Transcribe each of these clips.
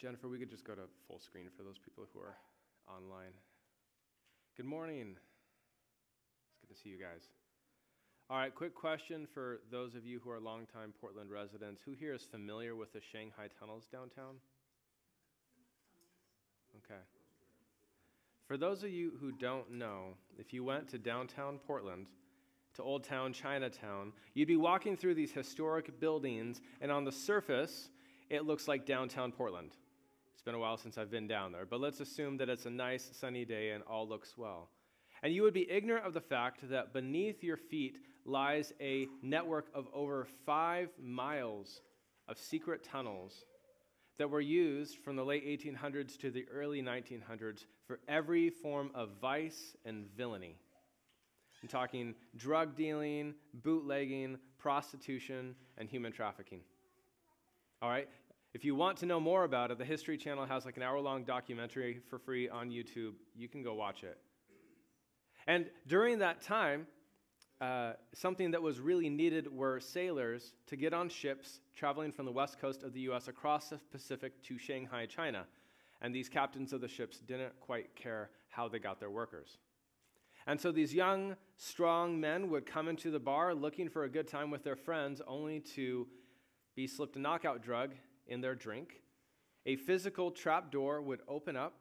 Jennifer, we could just go to full screen for those people who are online. Good morning. It's good to see you guys. All right, quick question for those of you who are longtime Portland residents. Who here is familiar with the Shanghai tunnels downtown? Okay. For those of you who don't know, if you went to downtown Portland, to Old Town Chinatown, you'd be walking through these historic buildings, and on the surface, it looks like downtown Portland. It's been a while since I've been down there, but let's assume that it's a nice sunny day and all looks well. And you would be ignorant of the fact that beneath your feet lies a network of over five miles of secret tunnels that were used from the late 1800s to the early 1900s for every form of vice and villainy. I'm talking drug dealing, bootlegging, prostitution, and human trafficking. All right? If you want to know more about it, the History Channel has like an hour long documentary for free on YouTube. You can go watch it. And during that time, uh, something that was really needed were sailors to get on ships traveling from the west coast of the US across the Pacific to Shanghai, China. And these captains of the ships didn't quite care how they got their workers. And so these young, strong men would come into the bar looking for a good time with their friends, only to be slipped a knockout drug in their drink. A physical trap door would open up,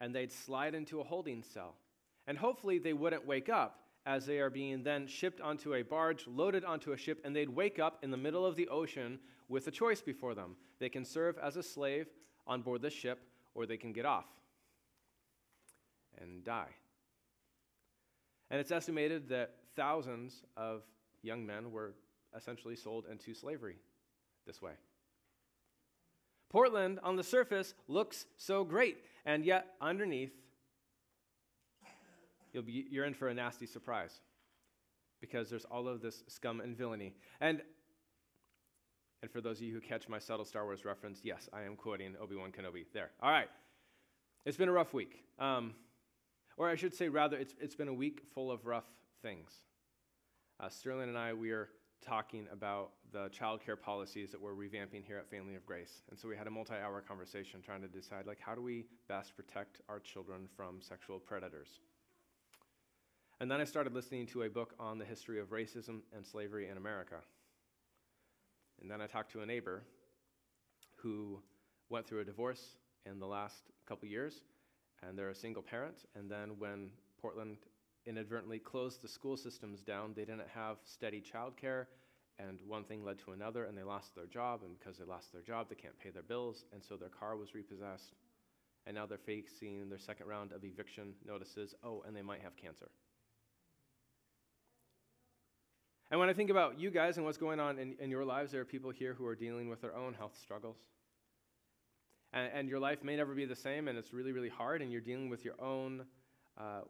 and they'd slide into a holding cell. And hopefully, they wouldn't wake up as they are being then shipped onto a barge, loaded onto a ship, and they'd wake up in the middle of the ocean with a choice before them. They can serve as a slave on board the ship, or they can get off and die. And it's estimated that thousands of young men were essentially sold into slavery this way. Portland, on the surface, looks so great, and yet underneath, you'll be, you're in for a nasty surprise because there's all of this scum and villainy. And, and for those of you who catch my subtle Star Wars reference, yes, I am quoting Obi Wan Kenobi there. All right. It's been a rough week. Um, or I should say, rather, it's, it's been a week full of rough things. Uh, Sterling and I, we are talking about the child care policies that we're revamping here at Family of Grace. And so we had a multi hour conversation trying to decide, like, how do we best protect our children from sexual predators? And then I started listening to a book on the history of racism and slavery in America. And then I talked to a neighbor who went through a divorce in the last couple years, and they're a single parent. And then when Portland inadvertently closed the school systems down, they didn't have steady childcare, and one thing led to another, and they lost their job. And because they lost their job, they can't pay their bills, and so their car was repossessed. And now they're facing their second round of eviction notices. Oh, and they might have cancer. And when I think about you guys and what's going on in, in your lives, there are people here who are dealing with their own health struggles. And, and your life may never be the same, and it's really, really hard, and you're dealing with your own uh,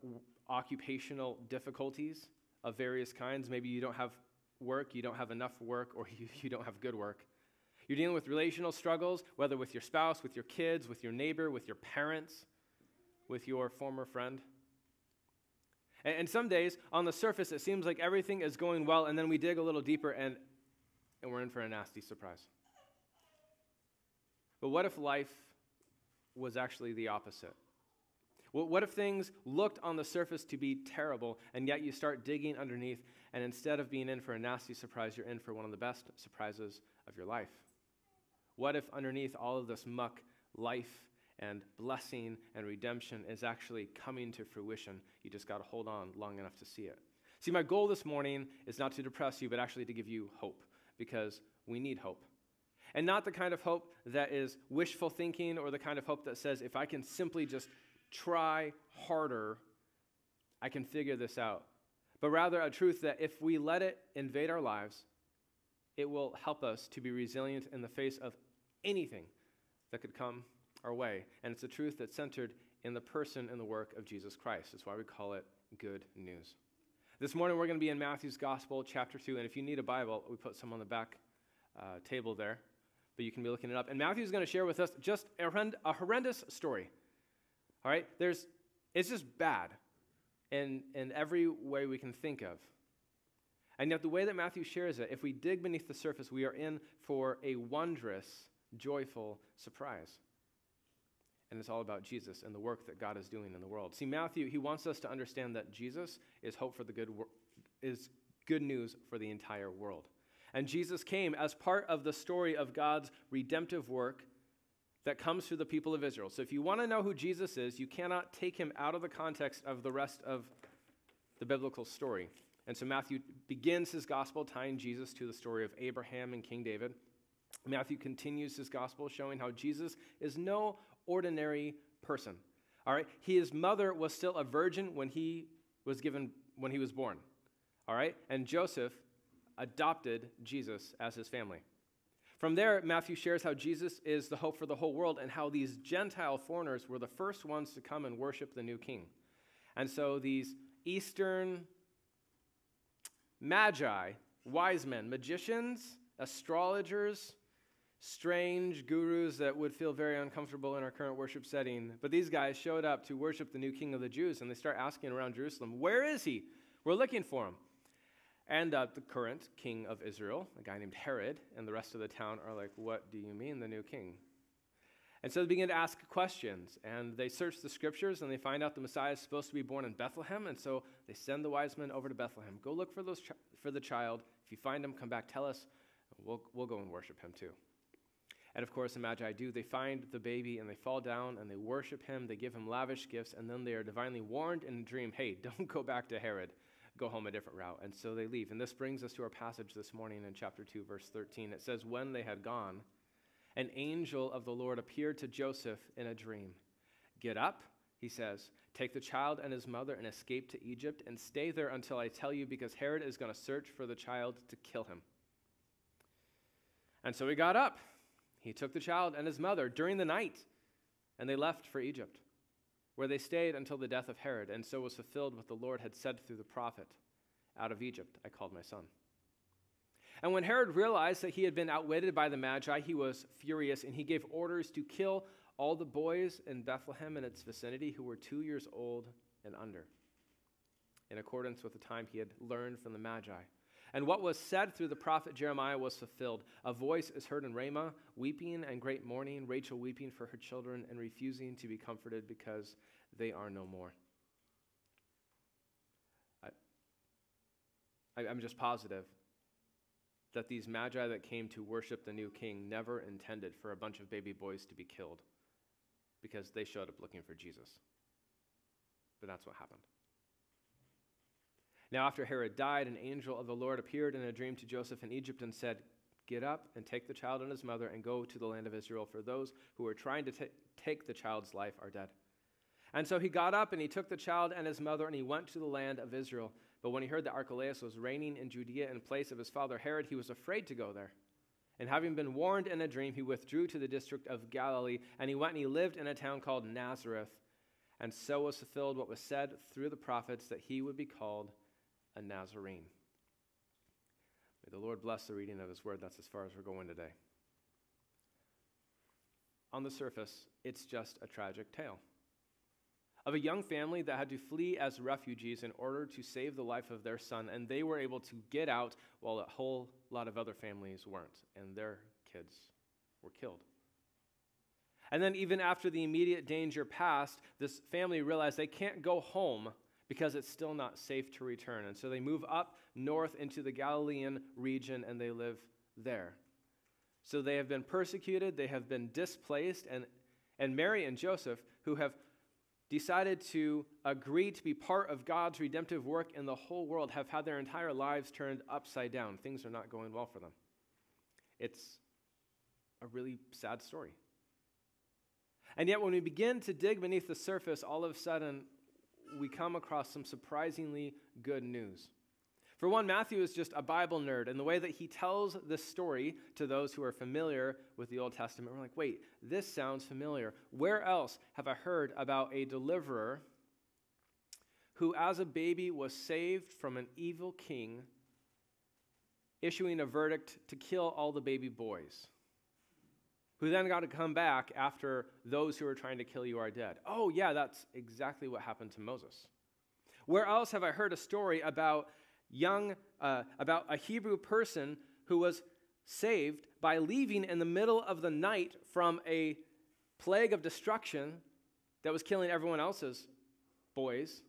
occupational difficulties of various kinds. Maybe you don't have work, you don't have enough work, or you, you don't have good work. You're dealing with relational struggles, whether with your spouse, with your kids, with your neighbor, with your parents, with your former friend. And, and some days, on the surface, it seems like everything is going well, and then we dig a little deeper and, and we're in for a nasty surprise. But what if life was actually the opposite? What if things looked on the surface to be terrible, and yet you start digging underneath, and instead of being in for a nasty surprise, you're in for one of the best surprises of your life? What if underneath all of this muck, life and blessing and redemption is actually coming to fruition. You just got to hold on long enough to see it. See, my goal this morning is not to depress you, but actually to give you hope because we need hope. And not the kind of hope that is wishful thinking or the kind of hope that says, if I can simply just try harder, I can figure this out. But rather, a truth that if we let it invade our lives, it will help us to be resilient in the face of anything that could come our way. And it's a truth that's centered in the person and the work of Jesus Christ. That's why we call it good news. This morning we're going to be in Matthew's Gospel, chapter 2. And if you need a Bible, we put some on the back uh, table there, but you can be looking it up. And Matthew's going to share with us just a, a horrendous story. All right? There's, it's just bad in, in every way we can think of. And yet, the way that Matthew shares it, if we dig beneath the surface, we are in for a wondrous, joyful surprise. and it's all about Jesus and the work that God is doing in the world. See, Matthew, he wants us to understand that Jesus is hope for the good is good news for the entire world. And Jesus came as part of the story of God's redemptive work that comes through the people of Israel. So if you want to know who Jesus is, you cannot take him out of the context of the rest of the biblical story. And so Matthew begins his gospel tying Jesus to the story of Abraham and King David. Matthew continues his gospel showing how Jesus is no ordinary person. All right? His mother was still a virgin when he was given when he was born. All right? And Joseph adopted Jesus as his family. From there, Matthew shares how Jesus is the hope for the whole world and how these Gentile foreigners were the first ones to come and worship the new king. And so these Eastern magi, wise men, magicians, astrologers, strange gurus that would feel very uncomfortable in our current worship setting. But these guys showed up to worship the new king of the Jews and they start asking around Jerusalem, Where is he? We're looking for him. And uh, the current king of Israel, a guy named Herod, and the rest of the town are like, What do you mean, the new king? And so they begin to ask questions, and they search the scriptures, and they find out the Messiah is supposed to be born in Bethlehem, and so they send the wise men over to Bethlehem. Go look for, those ch- for the child. If you find him, come back, tell us. We'll, we'll go and worship him too. And of course, the Magi do. They find the baby, and they fall down, and they worship him. They give him lavish gifts, and then they are divinely warned in a dream hey, don't go back to Herod go home a different route. And so they leave. And this brings us to our passage this morning in chapter 2, verse 13. It says, When they had gone, an angel of the Lord appeared to Joseph in a dream. Get up, he says, take the child and his mother and escape to Egypt and stay there until I tell you, because Herod is going to search for the child to kill him. And so he got up. He took the child and his mother during the night, and they left for Egypt where they stayed until the death of Herod, and so was fulfilled what the Lord had said through the prophet Out of Egypt I called my son. And when Herod realized that he had been outwitted by the Magi, he was furious, and he gave orders to kill all the boys in Bethlehem and its vicinity who were two years old and under, in accordance with the time he had learned from the Magi. And what was said through the prophet Jeremiah was fulfilled. A voice is heard in Ramah, weeping and great mourning, Rachel weeping for her children and refusing to be comforted because they are no more. I, I'm just positive that these magi that came to worship the new king never intended for a bunch of baby boys to be killed because they showed up looking for Jesus. But that's what happened. Now, after Herod died, an angel of the Lord appeared in a dream to Joseph in Egypt and said, Get up and take the child and his mother and go to the land of Israel, for those who are trying to t- take the child's life are dead. And so he got up and he took the child and his mother and he went to the land of Israel. But when he heard that Archelaus was reigning in Judea in place of his father Herod, he was afraid to go there. And having been warned in a dream, he withdrew to the district of Galilee, and he went and he lived in a town called Nazareth. And so was fulfilled what was said through the prophets that he would be called a Nazarene. May the Lord bless the reading of his word. That's as far as we're going today. On the surface, it's just a tragic tale of a young family that had to flee as refugees in order to save the life of their son, and they were able to get out while a whole lot of other families weren't, and their kids were killed. And then, even after the immediate danger passed, this family realized they can't go home because it's still not safe to return. And so they move up north into the Galilean region and they live there. So they have been persecuted, they have been displaced, and, and Mary and Joseph, who have decided to agree to be part of God's redemptive work in the whole world, have had their entire lives turned upside down. Things are not going well for them. It's a really sad story. And yet, when we begin to dig beneath the surface, all of a sudden, we come across some surprisingly good news. For one, Matthew is just a Bible nerd, and the way that he tells this story to those who are familiar with the Old Testament, we're like, wait, this sounds familiar. Where else have I heard about a deliverer who, as a baby, was saved from an evil king, issuing a verdict to kill all the baby boys? Who then got to come back after those who are trying to kill you are dead. Oh, yeah, that's exactly what happened to Moses. Where else have I heard a story about young, uh, about a Hebrew person who was saved by leaving in the middle of the night from a plague of destruction that was killing everyone else's boys,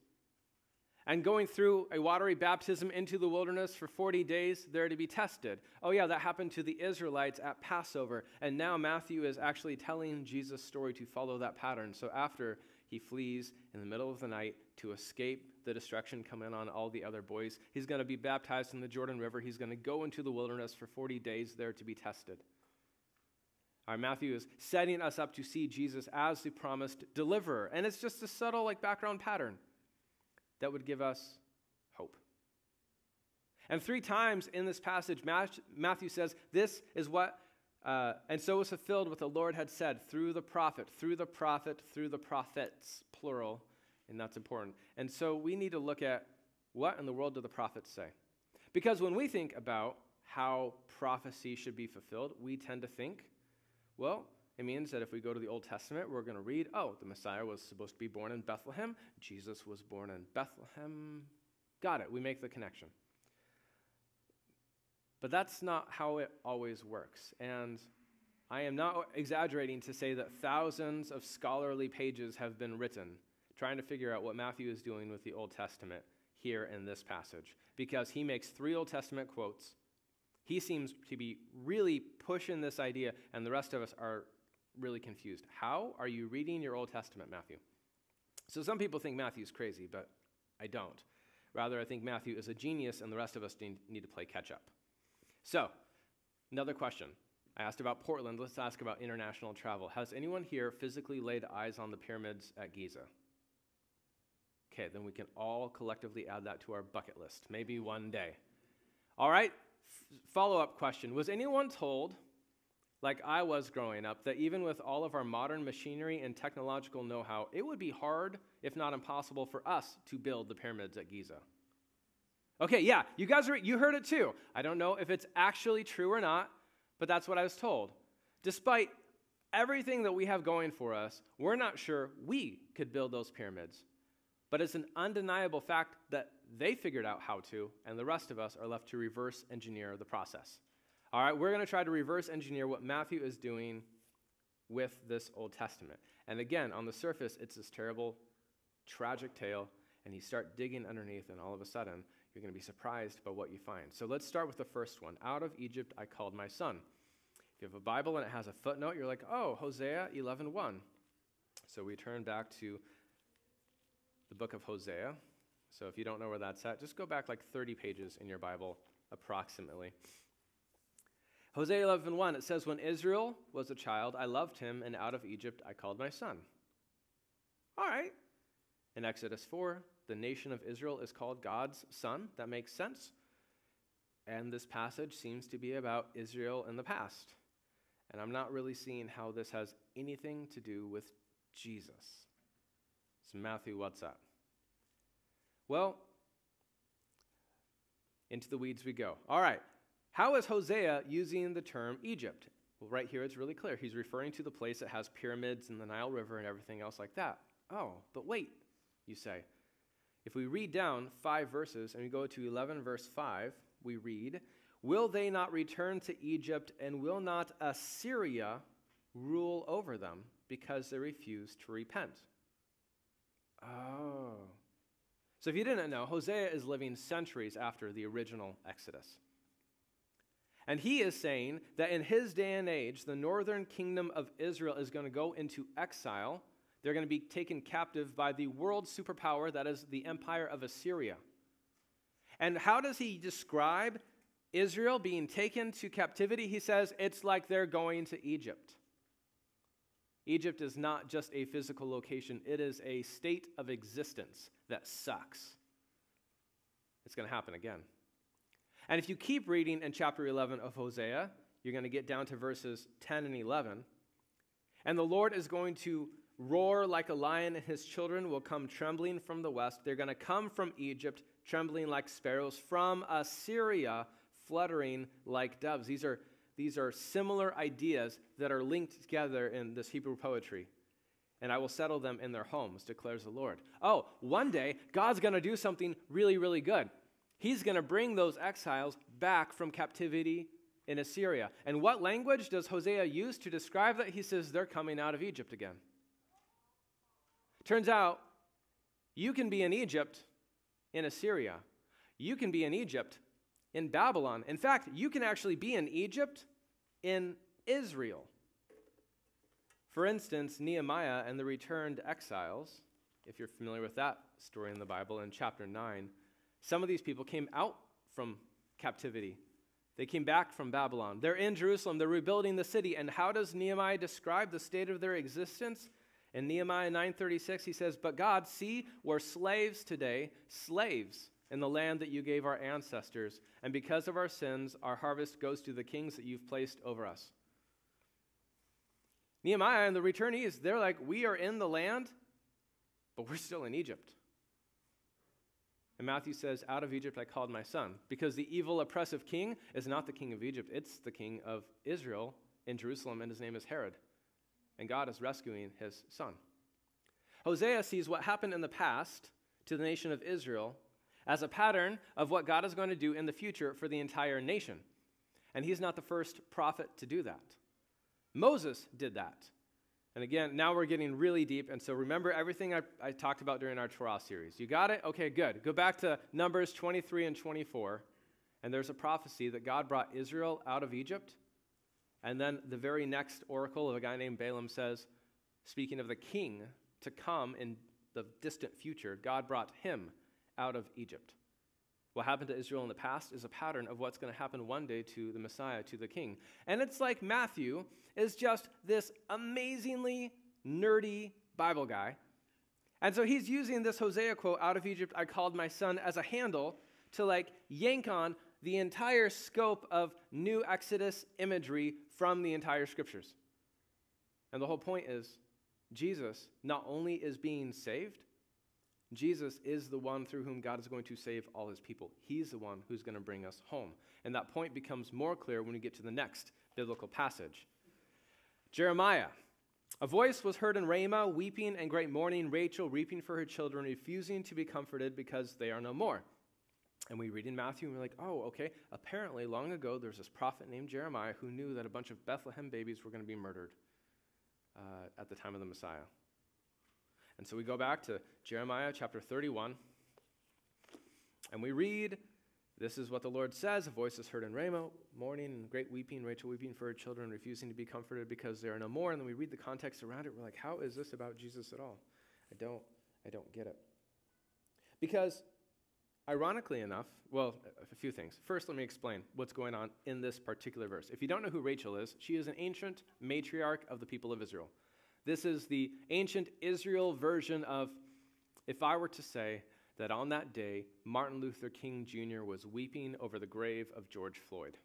and going through a watery baptism into the wilderness for 40 days there to be tested. Oh, yeah, that happened to the Israelites at Passover. And now Matthew is actually telling Jesus' story to follow that pattern. So after he flees in the middle of the night to escape the destruction coming on all the other boys, he's going to be baptized in the Jordan River. He's going to go into the wilderness for 40 days there to be tested. All right, Matthew is setting us up to see Jesus as the promised deliverer. And it's just a subtle like background pattern that would give us hope. And three times in this passage, Matthew says, This is what, uh, and so was fulfilled what the Lord had said through the prophet, through the prophet, through the prophets, plural, and that's important. And so we need to look at what in the world do the prophets say? Because when we think about how prophecy should be fulfilled, we tend to think, well, it means that if we go to the Old Testament, we're going to read, oh, the Messiah was supposed to be born in Bethlehem. Jesus was born in Bethlehem. Got it. We make the connection. But that's not how it always works. And I am not exaggerating to say that thousands of scholarly pages have been written trying to figure out what Matthew is doing with the Old Testament here in this passage. Because he makes three Old Testament quotes. He seems to be really pushing this idea, and the rest of us are really confused. How are you reading your Old Testament, Matthew? So some people think Matthew's crazy, but I don't. Rather, I think Matthew is a genius, and the rest of us need to play catch up. So, another question. I asked about Portland. Let's ask about international travel. Has anyone here physically laid eyes on the pyramids at Giza? Okay, then we can all collectively add that to our bucket list, maybe one day. All right, F- follow up question Was anyone told like I was growing up, that even with all of our modern machinery and technological know how, it would be hard, if not impossible, for us to build the pyramids at Giza. Okay, yeah, you guys are, you heard it too. I don't know if it's actually true or not, but that's what I was told. Despite everything that we have going for us, we're not sure we could build those pyramids. But it's an undeniable fact that they figured out how to, and the rest of us are left to reverse engineer the process. All right, we're going to try to reverse engineer what Matthew is doing with this Old Testament. And again, on the surface, it's this terrible, tragic tale, and you start digging underneath, and all of a sudden, you're going to be surprised by what you find. So let's start with the first one Out of Egypt I called my son. If you have a Bible and it has a footnote, you're like, oh, Hosea 11 1. So we turn back to the book of Hosea. So if you don't know where that's at, just go back like 30 pages in your Bible, approximately. Hosea 11:1 it says when Israel was a child I loved him and out of Egypt I called my son. All right. In Exodus 4 the nation of Israel is called God's son. That makes sense. And this passage seems to be about Israel in the past. And I'm not really seeing how this has anything to do with Jesus. So, Matthew, what's up? Well, into the weeds we go. All right, how is Hosea using the term Egypt? Well, right here it's really clear. He's referring to the place that has pyramids and the Nile River and everything else like that. Oh, but wait, you say. If we read down five verses and we go to 11, verse 5, we read, Will they not return to Egypt, and will not Assyria rule over them because they refuse to repent? Oh. So if you didn't know, Hosea is living centuries after the original Exodus. And he is saying that in his day and age, the northern kingdom of Israel is going to go into exile. They're going to be taken captive by the world superpower that is the empire of Assyria. And how does he describe Israel being taken to captivity? He says it's like they're going to Egypt. Egypt is not just a physical location, it is a state of existence that sucks. It's going to happen again. And if you keep reading in chapter 11 of Hosea, you're going to get down to verses 10 and 11. And the Lord is going to roar like a lion, and his children will come trembling from the west. They're going to come from Egypt, trembling like sparrows, from Assyria, fluttering like doves. These are, these are similar ideas that are linked together in this Hebrew poetry. And I will settle them in their homes, declares the Lord. Oh, one day, God's going to do something really, really good. He's going to bring those exiles back from captivity in Assyria. And what language does Hosea use to describe that? He says they're coming out of Egypt again. Turns out you can be in Egypt in Assyria. You can be in Egypt in Babylon. In fact, you can actually be in Egypt in Israel. For instance, Nehemiah and the returned exiles, if you're familiar with that story in the Bible in chapter 9, some of these people came out from captivity. They came back from Babylon. They're in Jerusalem. They're rebuilding the city. And how does Nehemiah describe the state of their existence? In Nehemiah 9:36 he says, "But God, see, we're slaves today, slaves in the land that you gave our ancestors, and because of our sins, our harvest goes to the kings that you've placed over us." Nehemiah and the returnees, they're like, "We are in the land, but we're still in Egypt." And Matthew says, Out of Egypt I called my son, because the evil, oppressive king is not the king of Egypt, it's the king of Israel in Jerusalem, and his name is Herod and God is rescuing his son. Hosea sees what happened in the past to the nation of Israel as a pattern of what God is going to do in the future for the entire nation. And he's not the first prophet to do that. Moses did that. And again, now we're getting really deep. And so remember everything I, I talked about during our Torah series. You got it? Okay, good. Go back to Numbers 23 and 24. And there's a prophecy that God brought Israel out of Egypt and then the very next oracle of a guy named Balaam says, speaking of the king to come in the distant future, God brought him out of Egypt. What happened to Israel in the past is a pattern of what's going to happen one day to the Messiah, to the king. And it's like Matthew is just this amazingly nerdy Bible guy. And so he's using this Hosea quote, out of Egypt I called my son, as a handle to like yank on the entire scope of new Exodus imagery from the entire scriptures. And the whole point is Jesus not only is being saved, Jesus is the one through whom God is going to save all his people. He's the one who's going to bring us home. And that point becomes more clear when we get to the next biblical passage. Jeremiah. A voice was heard in Ramah, weeping and great mourning, Rachel weeping for her children, refusing to be comforted because they are no more. And we read in Matthew and we're like, oh, okay. Apparently, long ago, there's this prophet named Jeremiah who knew that a bunch of Bethlehem babies were going to be murdered uh, at the time of the Messiah. And so we go back to Jeremiah chapter 31, and we read, This is what the Lord says A voice is heard in Ramah, mourning and great weeping, Rachel weeping for her children, refusing to be comforted because there are no more. And then we read the context around it. We're like, How is this about Jesus at all? I don't, I don't get it. Because Ironically enough, well, a few things. First, let me explain what's going on in this particular verse. If you don't know who Rachel is, she is an ancient matriarch of the people of Israel. This is the ancient Israel version of if I were to say that on that day, Martin Luther King Jr. was weeping over the grave of George Floyd.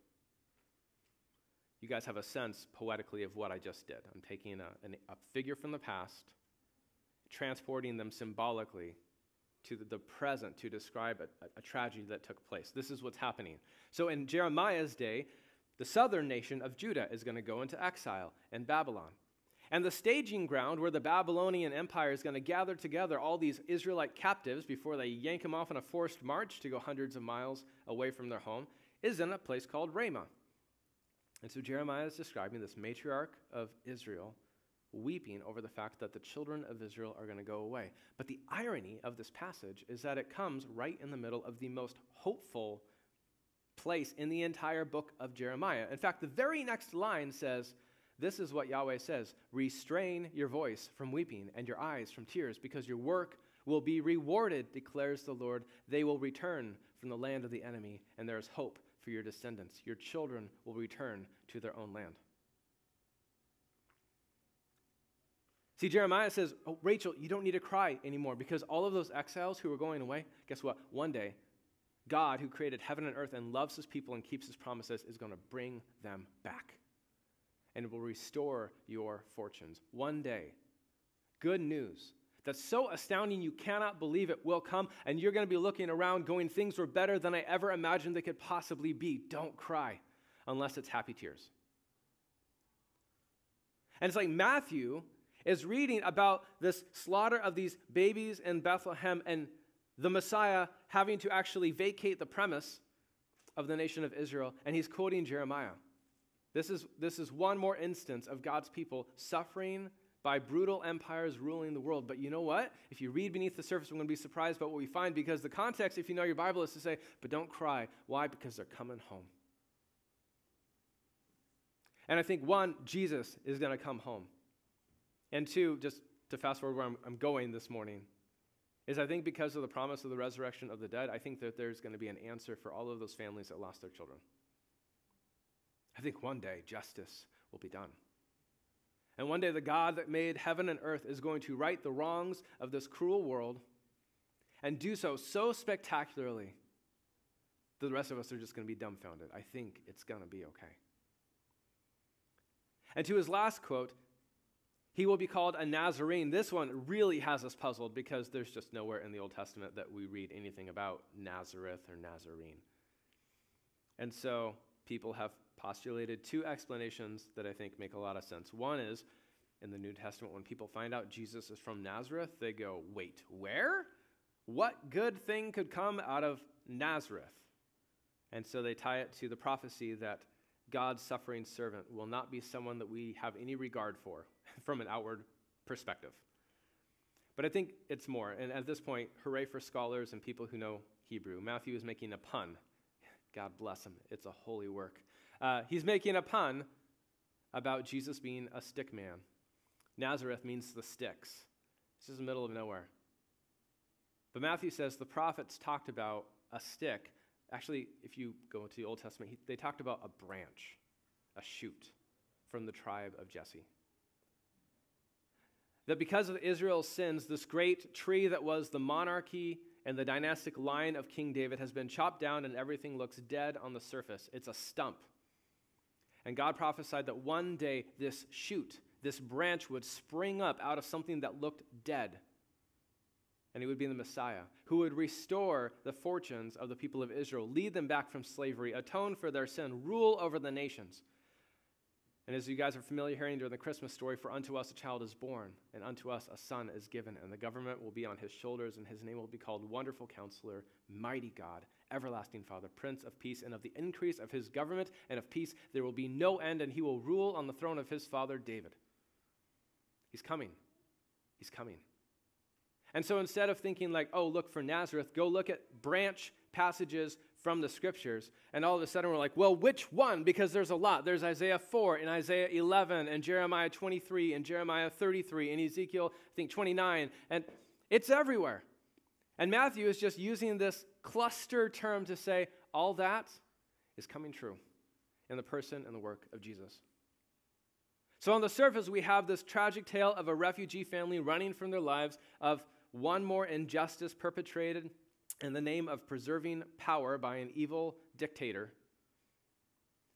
You guys have a sense poetically of what I just did. I'm taking a, a figure from the past, transporting them symbolically to the, the present to describe a, a tragedy that took place. This is what's happening. So in Jeremiah's day, the southern nation of Judah is going to go into exile in Babylon. And the staging ground where the Babylonian Empire is going to gather together all these Israelite captives before they yank them off on a forced march to go hundreds of miles away from their home is in a place called Ramah. And so Jeremiah is describing this matriarch of Israel weeping over the fact that the children of Israel are going to go away. But the irony of this passage is that it comes right in the middle of the most hopeful place in the entire book of Jeremiah. In fact, the very next line says, This is what Yahweh says Restrain your voice from weeping and your eyes from tears, because your work will be rewarded, declares the Lord. They will return from the land of the enemy, and there is hope for your descendants. Your children will return to their own land. See, Jeremiah says, Oh, Rachel, you don't need to cry anymore because all of those exiles who are going away, guess what? One day, God, who created heaven and earth and loves his people and keeps his promises, is going to bring them back and will restore your fortunes. One day, good news that's so astounding you cannot believe it will come, and you're going to be looking around going, Things were better than I ever imagined they could possibly be. Don't cry unless it's happy tears. And it's like Matthew is reading about this slaughter of these babies in Bethlehem and the Messiah having to actually vacate the premise of the nation of Israel. And he's quoting Jeremiah. This is, this is one more instance of God's people suffering by brutal empires ruling the world. But you know what? If you read beneath the surface, we're going to be surprised by what we find because the context, if you know your Bible, is to say, but don't cry. Why? Because they're coming home. And I think one, Jesus is going to come home. And two, just to fast forward where I'm, I'm going this morning, is I think because of the promise of the resurrection of the dead, I think that there's going to be an answer for all of those families that lost their children. I think one day justice will be done. And one day the God that made heaven and earth is going to right the wrongs of this cruel world and do so so spectacularly that the rest of us are just going to be dumbfounded. I think it's going to be okay. And to his last quote, he will be called a Nazarene. This one really has us puzzled because there's just nowhere in the Old Testament that we read anything about Nazareth or Nazarene. And so people have postulated two explanations that I think make a lot of sense. One is in the New Testament, when people find out Jesus is from Nazareth, they go, Wait, where? What good thing could come out of Nazareth? And so they tie it to the prophecy that God's suffering servant will not be someone that we have any regard for from an outward perspective. But I think it's more. And at this point, hooray for scholars and people who know Hebrew. Matthew is making a pun. God bless him. It's a holy work. Uh, he's making a pun about Jesus being a stick man. Nazareth means the sticks. This is the middle of nowhere. But Matthew says the prophets talked about a stick Actually, if you go to the Old Testament, he, they talked about a branch, a shoot from the tribe of Jesse. That because of Israel's sins, this great tree that was the monarchy and the dynastic line of King David has been chopped down and everything looks dead on the surface. It's a stump. And God prophesied that one day this shoot, this branch would spring up out of something that looked dead and he would be the Messiah, who would restore the fortunes of the people of Israel, lead them back from slavery, atone for their sin, rule over the nations. And as you guys are familiar hearing during the Christmas story, for unto us a child is born, and unto us a son is given, and the government will be on his shoulders, and his name will be called Wonderful Counselor, Mighty God, Everlasting Father, Prince of Peace, and of the increase of his government and of peace there will be no end, and he will rule on the throne of his father David. He's coming. He's coming. And so instead of thinking like, oh, look for Nazareth, go look at branch passages from the scriptures. And all of a sudden we're like, well, which one? Because there's a lot. There's Isaiah 4 and Isaiah 11 and Jeremiah 23 and Jeremiah 33 and Ezekiel, I think, 29. And it's everywhere. And Matthew is just using this cluster term to say all that is coming true in the person and the work of Jesus. So, on the surface, we have this tragic tale of a refugee family running from their lives, of one more injustice perpetrated in the name of preserving power by an evil dictator,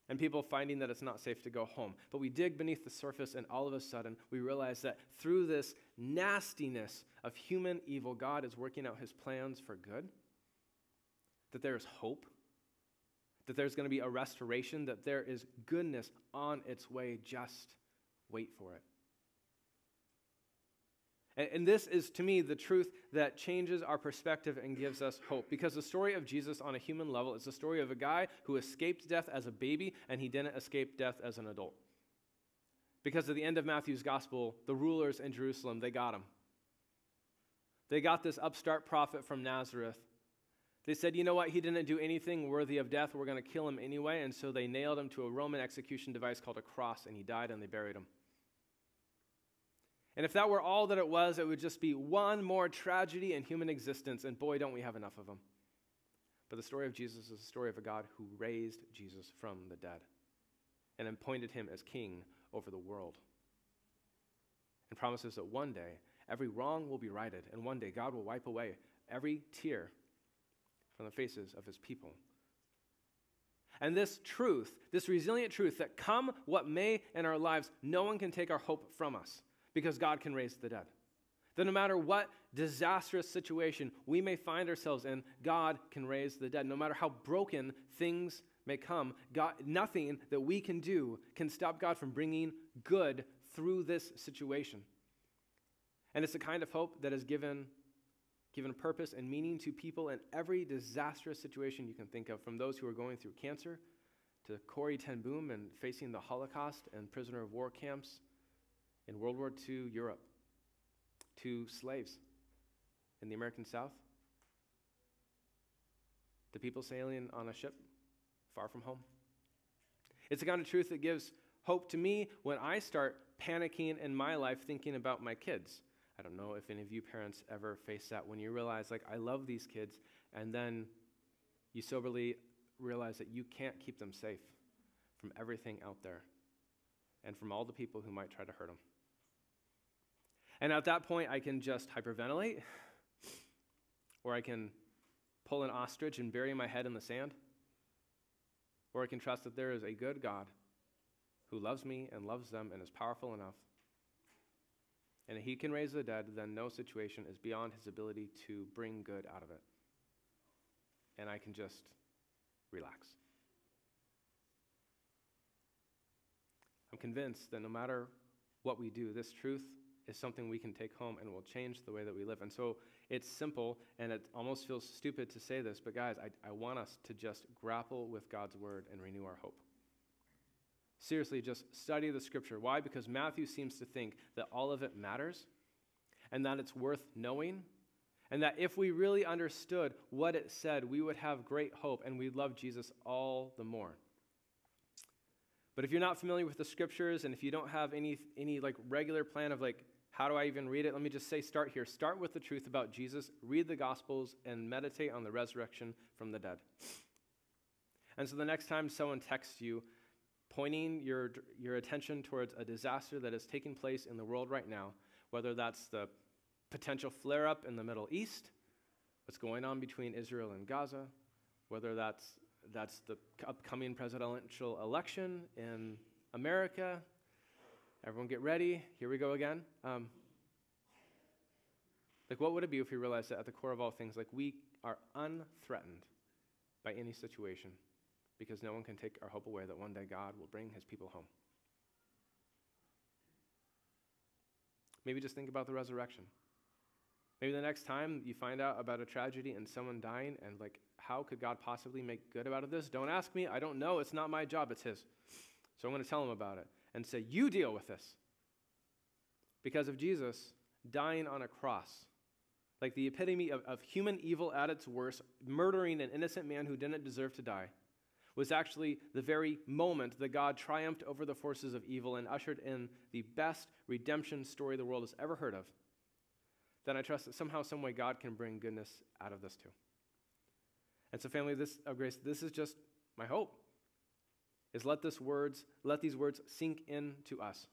and people finding that it's not safe to go home. But we dig beneath the surface, and all of a sudden, we realize that through this nastiness of human evil, God is working out his plans for good, that there is hope, that there's going to be a restoration, that there is goodness on its way. Just wait for it. And, and this is, to me, the truth that changes our perspective and gives us hope. Because the story of Jesus on a human level is the story of a guy who escaped death as a baby and he didn't escape death as an adult. Because at the end of Matthew's gospel, the rulers in Jerusalem, they got him. They got this upstart prophet from Nazareth. They said, you know what? He didn't do anything worthy of death. We're going to kill him anyway. And so they nailed him to a Roman execution device called a cross, and he died, and they buried him. And if that were all that it was, it would just be one more tragedy in human existence, and boy, don't we have enough of them. But the story of Jesus is the story of a God who raised Jesus from the dead and appointed him as king over the world. And promises that one day every wrong will be righted, and one day God will wipe away every tear from the faces of his people. And this truth, this resilient truth that come what may in our lives, no one can take our hope from us because God can raise the dead. That no matter what disastrous situation we may find ourselves in, God can raise the dead. No matter how broken things may come, God, nothing that we can do can stop God from bringing good through this situation. And it's the kind of hope that is given, given purpose and meaning to people in every disastrous situation you can think of, from those who are going through cancer to Corrie Ten Boom and facing the Holocaust and prisoner of war camps in World War II Europe, to slaves in the American South, to people sailing on a ship far from home. It's the kind of truth that gives hope to me when I start panicking in my life thinking about my kids. I don't know if any of you parents ever face that when you realize, like, I love these kids, and then you soberly realize that you can't keep them safe from everything out there and from all the people who might try to hurt them. And at that point, I can just hyperventilate, or I can pull an ostrich and bury my head in the sand, or I can trust that there is a good God who loves me and loves them and is powerful enough. And he can raise the dead, then no situation is beyond his ability to bring good out of it. And I can just relax. I'm convinced that no matter what we do, this truth is something we can take home and will change the way that we live. And so it's simple, and it almost feels stupid to say this, but guys, I, I want us to just grapple with God's word and renew our hope. Seriously, just study the scripture. Why? Because Matthew seems to think that all of it matters and that it's worth knowing, and that if we really understood what it said, we would have great hope and we'd love Jesus all the more. But if you're not familiar with the scriptures and if you don't have any, any like regular plan of like, how do I even read it? Let me just say, start here. Start with the truth about Jesus, read the Gospels, and meditate on the resurrection from the dead. And so the next time someone texts you, pointing your, your attention towards a disaster that is taking place in the world right now, whether that's the potential flare up in the Middle East, what's going on between Israel and Gaza, whether that's, that's the upcoming presidential election in America. Everyone get ready. Here we go again. Um, like, what would it be if we realized that at the core of all things, like, we are unthreatened by any situation? Because no one can take our hope away that one day God will bring his people home. Maybe just think about the resurrection. Maybe the next time you find out about a tragedy and someone dying, and like, how could God possibly make good out of this? Don't ask me. I don't know. It's not my job, it's His. So I'm going to tell him about it and say, You deal with this. Because of Jesus dying on a cross, like the epitome of, of human evil at its worst, murdering an innocent man who didn't deserve to die was actually the very moment that God triumphed over the forces of evil and ushered in the best redemption story the world has ever heard of, then I trust that somehow, some way, God can bring goodness out of this too. And so, family this of grace, this is just my hope. Is let this words, let these words sink into us.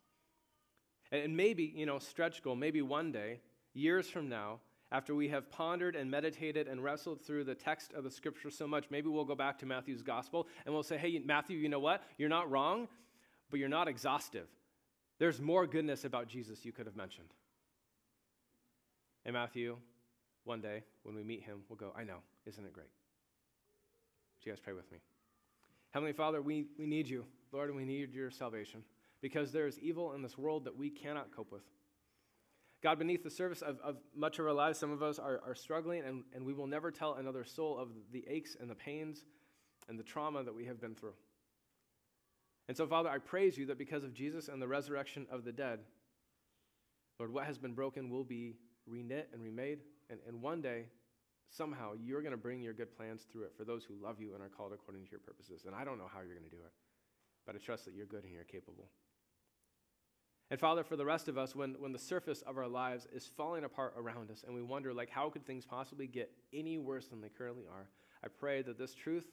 And maybe, you know, stretch goal, maybe one day, years from now, after we have pondered and meditated and wrestled through the text of the scripture so much, maybe we'll go back to Matthew's gospel and we'll say, hey, Matthew, you know what? You're not wrong, but you're not exhaustive. There's more goodness about Jesus you could have mentioned. And Matthew, one day when we meet him, we'll go, I know, isn't it great? Would you guys pray with me? Heavenly Father, we, we need you, Lord, and we need your salvation because there is evil in this world that we cannot cope with. God, beneath the surface of, of much of our lives, some of us are, are struggling, and, and we will never tell another soul of the aches and the pains and the trauma that we have been through. And so, Father, I praise you that because of Jesus and the resurrection of the dead, Lord, what has been broken will be reknit and remade. And, and one day, somehow, you're going to bring your good plans through it for those who love you and are called according to your purposes. And I don't know how you're going to do it, but I trust that you're good and you're capable. And Father, for the rest of us, when, when the surface of our lives is falling apart around us and we wonder, like, how could things possibly get any worse than they currently are? I pray that this truth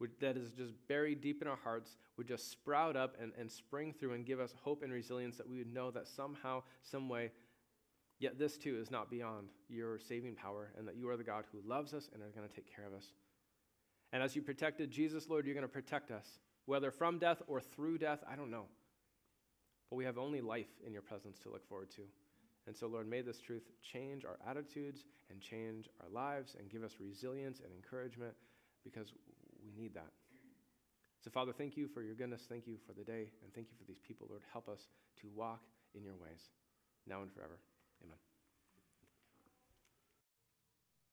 would, that is just buried deep in our hearts would just sprout up and, and spring through and give us hope and resilience that we would know that somehow, some way, yet this too is not beyond your saving power and that you are the God who loves us and are going to take care of us. And as you protected Jesus, Lord, you're going to protect us, whether from death or through death, I don't know. But we have only life in your presence to look forward to. And so, Lord, may this truth change our attitudes and change our lives and give us resilience and encouragement because we need that. So, Father, thank you for your goodness. Thank you for the day. And thank you for these people. Lord, help us to walk in your ways now and forever. Amen.